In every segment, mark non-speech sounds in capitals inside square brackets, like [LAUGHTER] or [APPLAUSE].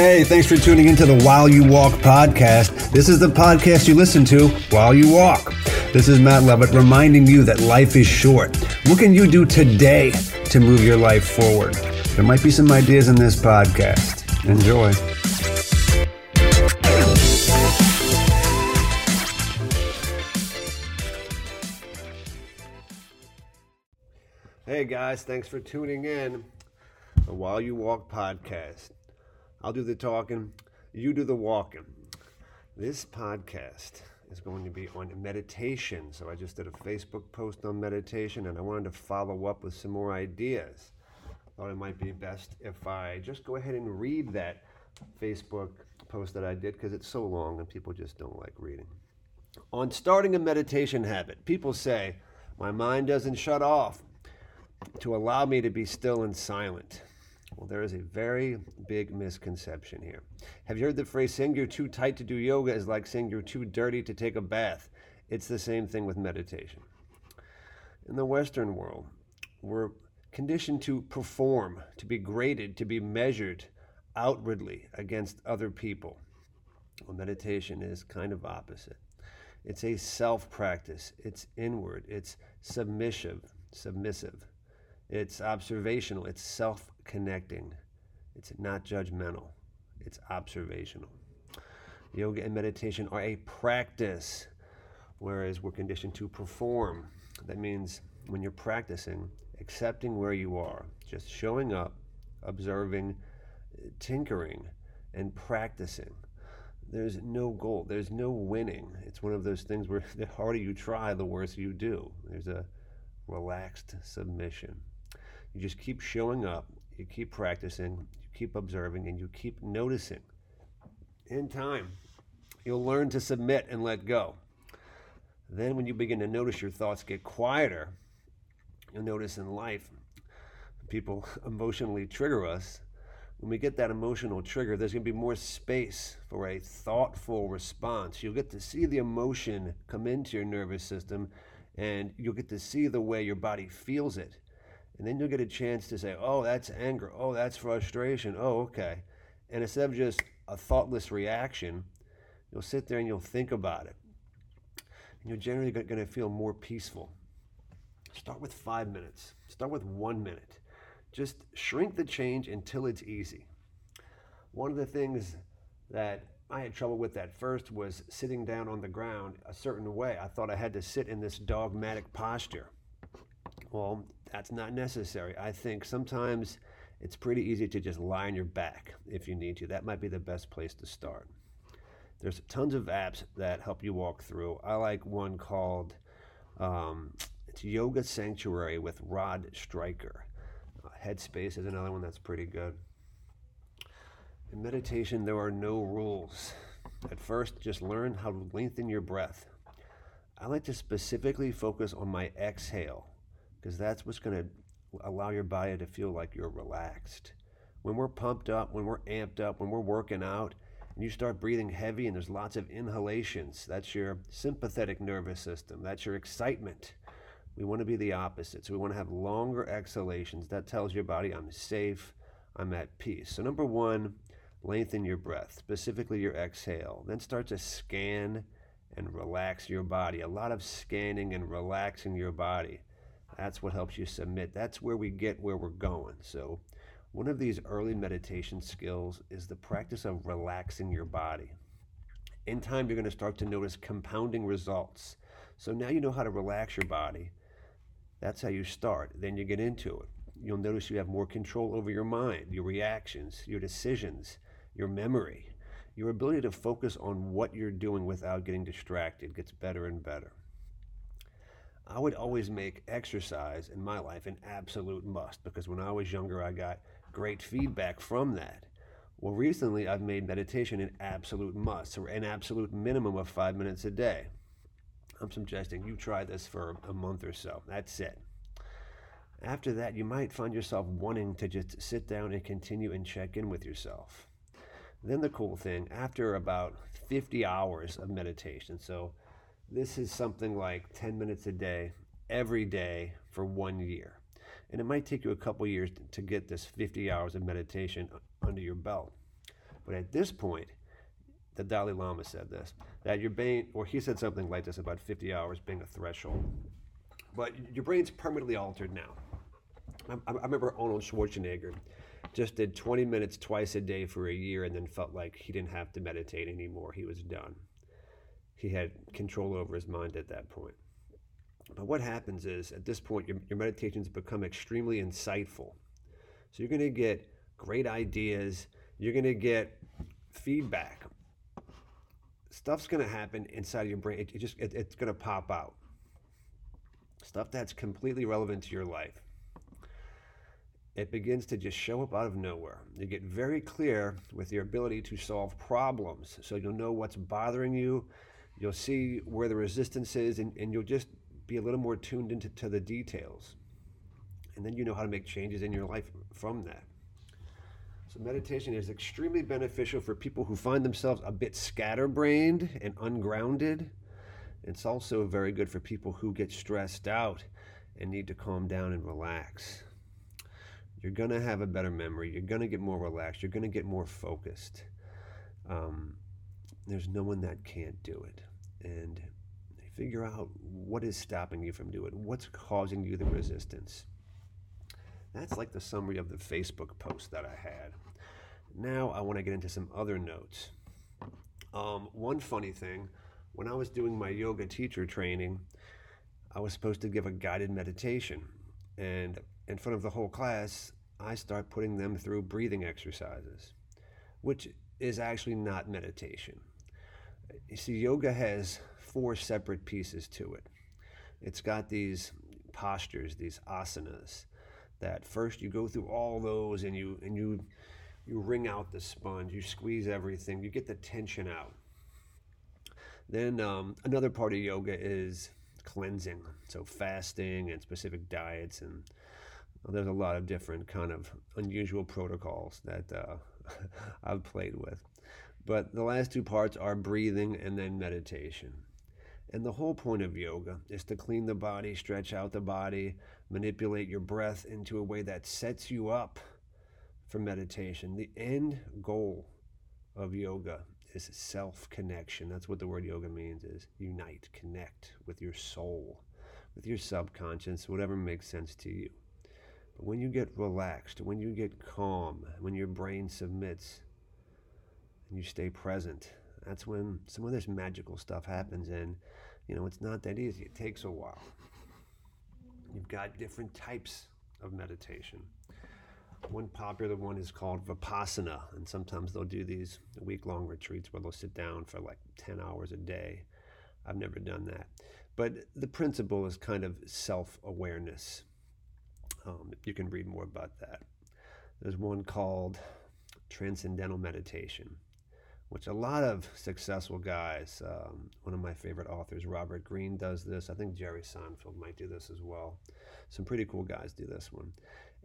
Hey, thanks for tuning into the While You Walk podcast. This is the podcast you listen to while you walk. This is Matt Levitt reminding you that life is short. What can you do today to move your life forward? There might be some ideas in this podcast. Enjoy. Hey guys, thanks for tuning in. The While You Walk podcast. I'll do the talking, you do the walking. This podcast is going to be on meditation. So I just did a Facebook post on meditation and I wanted to follow up with some more ideas. Thought it might be best if I just go ahead and read that Facebook post that I did because it's so long and people just don't like reading. On starting a meditation habit, people say, My mind doesn't shut off to allow me to be still and silent. There is a very big misconception here. Have you heard the phrase saying you're too tight to do yoga is like saying you're too dirty to take a bath? It's the same thing with meditation. In the Western world, we're conditioned to perform, to be graded, to be measured outwardly against other people. Well, meditation is kind of opposite. It's a self practice, it's inward, it's submissive, submissive. It's observational, it's self connecting. It's not judgmental, it's observational. Yoga and meditation are a practice, whereas we're conditioned to perform. That means when you're practicing, accepting where you are, just showing up, observing, tinkering, and practicing. There's no goal, there's no winning. It's one of those things where [LAUGHS] the harder you try, the worse you do. There's a relaxed submission. You just keep showing up, you keep practicing, you keep observing, and you keep noticing. In time, you'll learn to submit and let go. Then, when you begin to notice your thoughts get quieter, you'll notice in life, people [LAUGHS] emotionally trigger us. When we get that emotional trigger, there's going to be more space for a thoughtful response. You'll get to see the emotion come into your nervous system, and you'll get to see the way your body feels it and then you'll get a chance to say, oh, that's anger. Oh, that's frustration. Oh, okay. And instead of just a thoughtless reaction, you'll sit there and you'll think about it. And you're generally going to feel more peaceful. Start with five minutes, start with one minute. Just shrink the change until it's easy. One of the things that I had trouble with at first was sitting down on the ground a certain way. I thought I had to sit in this dogmatic posture. Well, that's not necessary. I think sometimes it's pretty easy to just lie on your back if you need to. That might be the best place to start. There's tons of apps that help you walk through. I like one called um, it's Yoga Sanctuary with Rod Stryker. Uh, Headspace is another one that's pretty good. In meditation, there are no rules. At first, just learn how to lengthen your breath. I like to specifically focus on my exhale because that's what's going to allow your body to feel like you're relaxed. When we're pumped up, when we're amped up, when we're working out, and you start breathing heavy and there's lots of inhalations, that's your sympathetic nervous system, that's your excitement. We want to be the opposite. So we want to have longer exhalations. That tells your body, I'm safe, I'm at peace. So, number one, lengthen your breath, specifically your exhale. Then start to scan and relax your body. A lot of scanning and relaxing your body. That's what helps you submit. That's where we get where we're going. So, one of these early meditation skills is the practice of relaxing your body. In time, you're going to start to notice compounding results. So now you know how to relax your body. That's how you start. Then you get into it. You'll notice you have more control over your mind, your reactions, your decisions, your memory. Your ability to focus on what you're doing without getting distracted gets better and better. I would always make exercise in my life an absolute must because when I was younger, I got great feedback from that. Well, recently I've made meditation an absolute must, or an absolute minimum of five minutes a day. I'm suggesting you try this for a month or so. That's it. After that, you might find yourself wanting to just sit down and continue and check in with yourself. Then the cool thing, after about 50 hours of meditation, so this is something like 10 minutes a day, every day for one year. And it might take you a couple years to get this 50 hours of meditation under your belt. But at this point, the Dalai Lama said this that your brain, or he said something like this about 50 hours being a threshold. But your brain's permanently altered now. I, I remember Arnold Schwarzenegger just did 20 minutes twice a day for a year and then felt like he didn't have to meditate anymore. He was done. He had control over his mind at that point. But what happens is, at this point, your, your meditations become extremely insightful. So you're going to get great ideas, you're going to get feedback. Stuff's going to happen inside your brain. It, it just it, it's going to pop out. Stuff that's completely relevant to your life it begins to just show up out of nowhere. You get very clear with your ability to solve problems. So you'll know what's bothering you, you'll see where the resistance is, and, and you'll just be a little more tuned into to the details. And then you know how to make changes in your life from that. So, meditation is extremely beneficial for people who find themselves a bit scatterbrained and ungrounded. It's also very good for people who get stressed out and need to calm down and relax you're going to have a better memory. You're going to get more relaxed. You're going to get more focused. Um, there's no one that can't do it. And figure out what is stopping you from doing. What's causing you the resistance? That's like the summary of the Facebook post that I had. Now I want to get into some other notes. Um, one funny thing when I was doing my yoga teacher training, I was supposed to give a guided meditation. And in front of the whole class, I start putting them through breathing exercises, which is actually not meditation. You see, yoga has four separate pieces to it. It's got these postures, these asanas, that first you go through all those and you and you you wring out the sponge, you squeeze everything, you get the tension out. Then um, another part of yoga is cleansing, so fasting and specific diets and well, there's a lot of different kind of unusual protocols that uh, [LAUGHS] I've played with. But the last two parts are breathing and then meditation. And the whole point of yoga is to clean the body, stretch out the body, manipulate your breath into a way that sets you up for meditation. The end goal of yoga is self connection. That's what the word yoga means is unite, connect with your soul, with your subconscious, whatever makes sense to you. But when you get relaxed, when you get calm, when your brain submits you stay present, that's when some of this magical stuff happens. And, you know, it's not that easy, it takes a while. You've got different types of meditation. One popular one is called Vipassana, and sometimes they'll do these week long retreats where they'll sit down for like 10 hours a day. I've never done that. But the principle is kind of self awareness. Um, you can read more about that. There's one called Transcendental Meditation, which a lot of successful guys, um, one of my favorite authors, Robert Greene, does this. I think Jerry Seinfeld might do this as well. Some pretty cool guys do this one.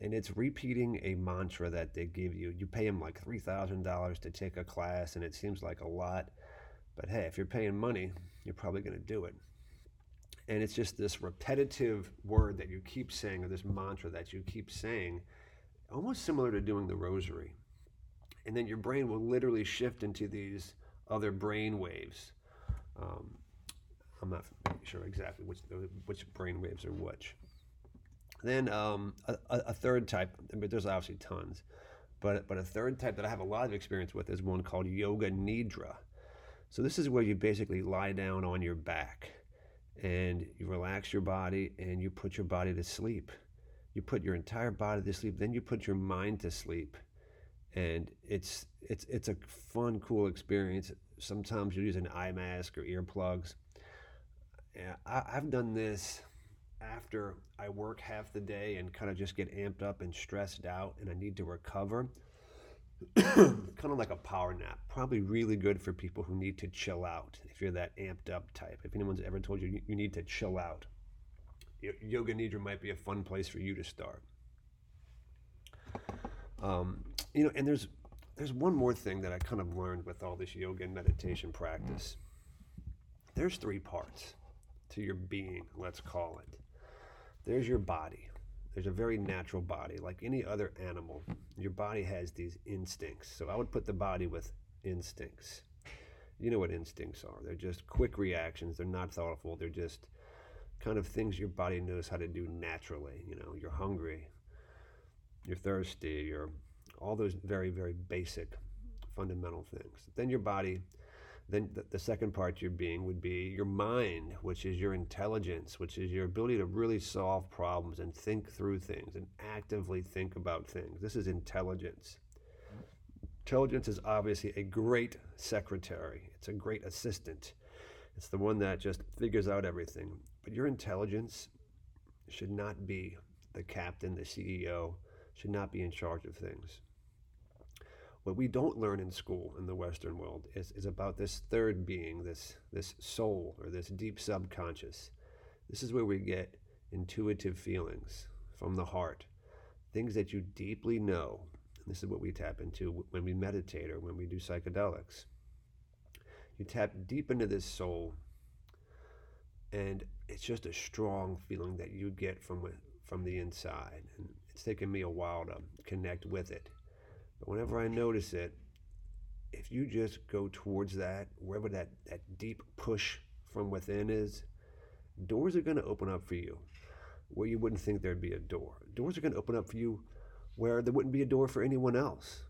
And it's repeating a mantra that they give you. You pay them like $3,000 to take a class, and it seems like a lot. But hey, if you're paying money, you're probably going to do it and it's just this repetitive word that you keep saying or this mantra that you keep saying almost similar to doing the rosary and then your brain will literally shift into these other brain waves um, i'm not sure exactly which which brain waves are which then um, a, a, third type but there's obviously tons but but a third type that i have a lot of experience with is one called yoga nidra so this is where you basically lie down on your back and you relax your body and you put your body to sleep. You put your entire body to sleep, then you put your mind to sleep. And it's it's it's a fun, cool experience. Sometimes you use an eye mask or earplugs. I, I've done this after I work half the day and kind of just get amped up and stressed out and I need to recover. [COUGHS] kind of like a power nap. Probably really good for people who need to chill out. If you're that amped up type, if anyone's ever told you you need to chill out, Yoga Nidra might be a fun place for you to start. Um, you know, and there's there's one more thing that I kind of learned with all this yoga and meditation practice. There's three parts to your being, let's call it. There's your body. There's a very natural body, like any other animal. Your body has these instincts. So I would put the body with instincts. You know what instincts are. They're just quick reactions. They're not thoughtful. They're just kind of things your body knows how to do naturally. You know, you're hungry, you're thirsty, you're all those very, very basic fundamental things. Then your body, then the, second part your being would be your mind, which is your intelligence, which is your ability to really solve problems and think through things and actively think about things. This is intelligence. Intelligence is obviously a great secretary, it's a great assistant. It's the one that just figures out everything. But your intelligence should not be the captain, the CEO, should not be in charge of things. What we don't learn in school in the Western world is, is about this third being, this, this soul, or this deep subconscious. This is where we get intuitive feelings from the heart, things that you deeply know this is what we tap into when we meditate or when we do psychedelics. You tap deep into this soul, and it's just a strong feeling that you get from from the inside. And it's taken me a while to connect with it. But whenever I notice it, if you just go towards that, wherever that, that deep push from within is, doors are going to open up for you where you wouldn't think there'd be a door. Doors are going to open up for you where there wouldn't be a door for anyone else.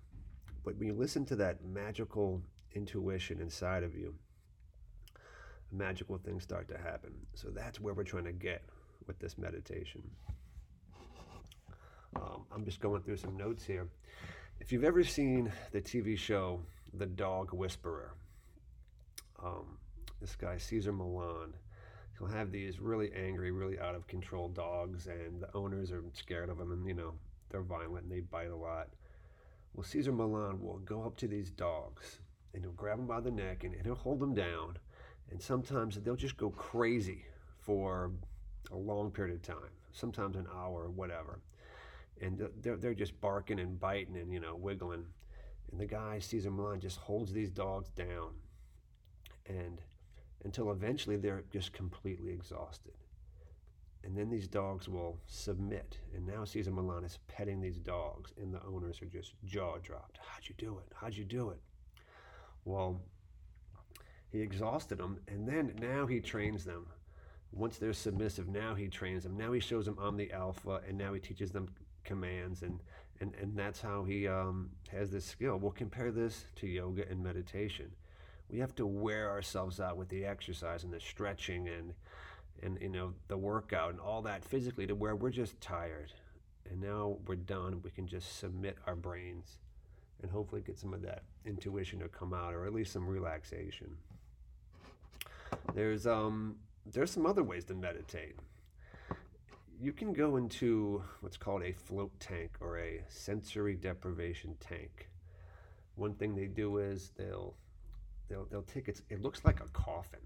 But when you listen to that magical intuition inside of you, magical things start to happen. So that's where we're trying to get with this meditation. Um, I'm just going through some notes here. If you've ever seen the TV show The Dog Whisperer, um, this guy, Cesar Millan, he'll have these really angry, really out of control dogs, and the owners are scared of them, and you know, they're violent and they bite a lot. Well, Cesar Millan will go up to these dogs and he'll grab them by the neck and, and he'll hold them down. And sometimes they'll just go crazy for a long period of time, sometimes an hour or whatever. And they're, they're just barking and biting and, you know, wiggling. And the guy, Cesar Millan, just holds these dogs down. And until eventually they're just completely exhausted and then these dogs will submit. And now Cesar Millan is petting these dogs, and the owners are just jaw dropped. How'd you do it? How'd you do it? Well, he exhausted them, and then now he trains them. Once they're submissive, now he trains them. Now he shows them I'm the alpha, and now he teaches them commands, and and and that's how he um, has this skill. We'll compare this to yoga and meditation. We have to wear ourselves out with the exercise and the stretching and and you know the workout and all that physically to where we're just tired and now we're done we can just submit our brains and hopefully get some of that intuition to come out or at least some relaxation there's um there's some other ways to meditate you can go into what's called a float tank or a sensory deprivation tank one thing they do is they'll they'll, they'll take it it looks like a coffin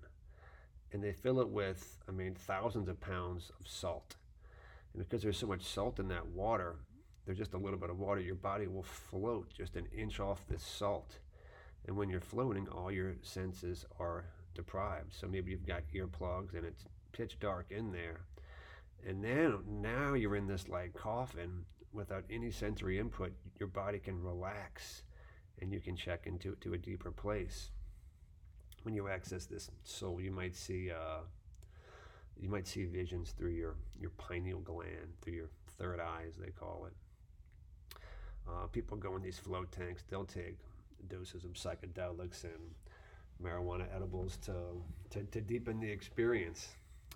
and they fill it with, I mean, thousands of pounds of salt. And because there's so much salt in that water, there's just a little bit of water, your body will float just an inch off this salt. And when you're floating, all your senses are deprived. So maybe you've got earplugs and it's pitch dark in there. And then now you're in this like coffin without any sensory input. Your body can relax and you can check into to a deeper place when you access this soul, you might see uh, you might see visions through your your pineal gland, through your third eye, as they call it. Uh, people go in these float tanks. They'll take doses of psychedelics and marijuana edibles to to, to deepen the experience.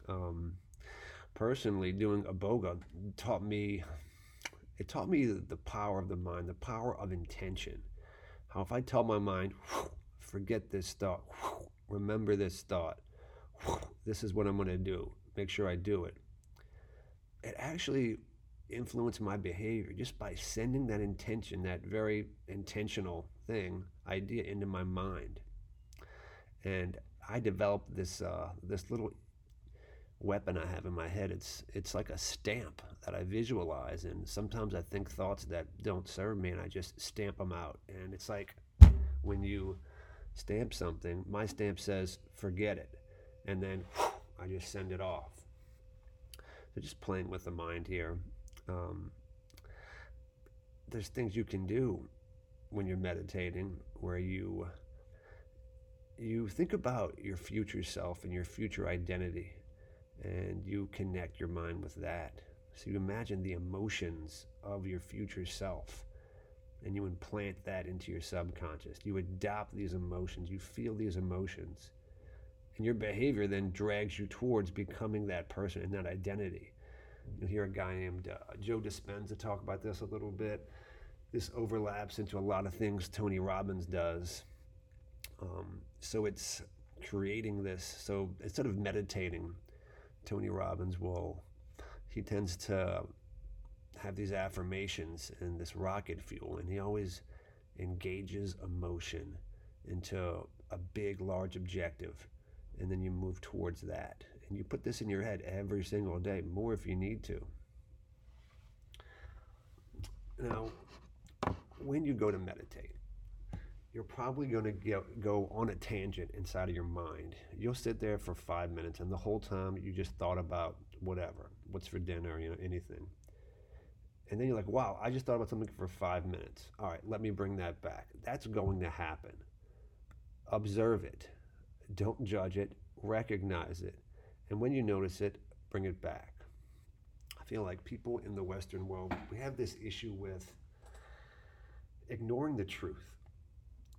Um, personally, doing iboga taught me it taught me the power of the mind, the power of intention. How if I tell my mind, forget this thought. Remember this thought. This is what I'm going to do. Make sure I do it. It actually influenced my behavior just by sending that intention, that very intentional thing, idea into my mind. And I developed this uh, this little weapon I have in my head. It's it's like a stamp that I visualize, and sometimes I think thoughts that don't serve me, and I just stamp them out. And it's like when you stamp something, my stamp says forget it, and then I just send it off. So just playing with the mind here. Um, there's things you can do when you're meditating where you you think about your future self and your future identity, and you connect your mind with that. So you imagine the emotions of your future self and you implant that into your subconscious. You adopt these emotions, you feel these emotions, and your behavior then drags you towards becoming that person and that identity. You'll hear a guy named uh, Joe Dispenza talk about this a little bit. This overlaps into a lot of things Tony Robbins does. Um, so it's creating this. So instead of meditating, Tony Robbins will, he tends to have these affirmations and this rocket fuel, and he always engages emotion into a big, large objective, and then you move towards that. And you put this in your head every single day, more if you need to. Now, when you go to meditate, you're probably going to go on a tangent inside of your mind. You'll sit there for five minutes, and the whole time you just thought about whatever, what's for dinner, you know, anything. And then you're like, wow, I just thought about something for five minutes. All right, let me bring that back. That's going to happen. Observe it, don't judge it, recognize it. And when you notice it, bring it back. I feel like people in the Western world, we have this issue with ignoring the truth.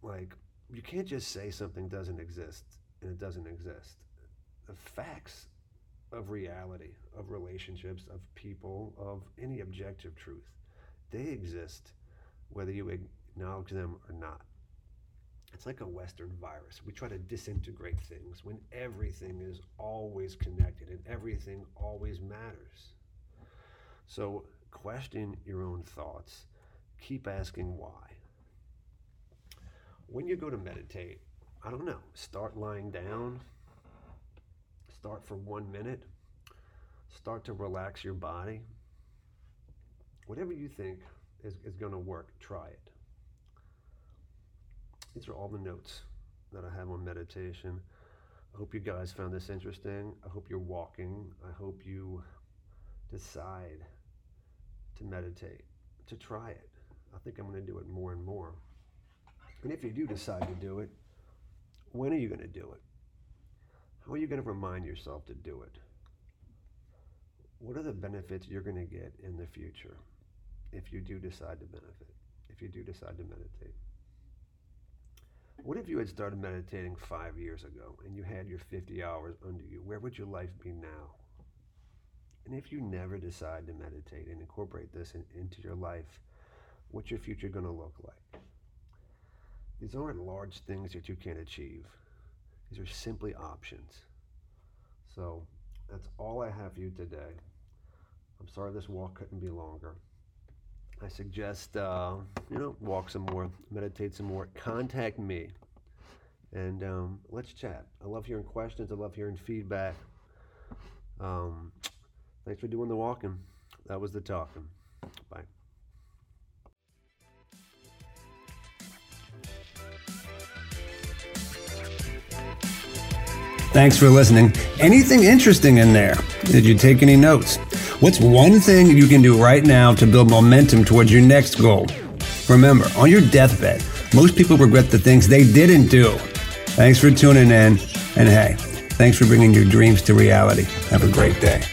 Like, you can't just say something doesn't exist and it doesn't exist. The facts of reality, of relationships, of people, of any objective truth. They exist whether you acknowledge them or not. It's like a Western virus. We try to disintegrate things when everything is always connected and everything always matters. So question your own thoughts. Keep asking why. When you go to meditate, I don't know, start lying down, Start for one minute. Start to relax your body. Whatever you think is, is going to work, try it. These are all the notes that I have on meditation. I hope you guys found this interesting. I hope you're walking. I hope you decide to meditate, to try it. I think I'm going to do it more and more. And if you do decide to do it, when are you going to do it? How are you going to remind yourself to do it? What are the benefits you're going to get in the future if you do decide to benefit, if you do decide to meditate? What if you had started meditating five years ago and you had your 50 hours under you? Where would your life be now? And if you never decide to meditate and incorporate this in, into your life, what's your future going to look like? These aren't large things that you can't achieve. These are simply options. So that's all I have for you today. I'm sorry this walk couldn't be longer. I suggest, uh, you know, walk some more, meditate some more, contact me, and um, let's chat. I love hearing questions. I love hearing feedback. Um, thanks for doing the walking. That was the talking. Bye. Thanks for listening. Anything interesting in there? Did you take any notes? What's one thing you can do right now to build momentum towards your next goal? Remember, on your deathbed, most people regret the things they didn't do. Thanks for tuning in. And hey, thanks for bringing your dreams to reality. Have a great day.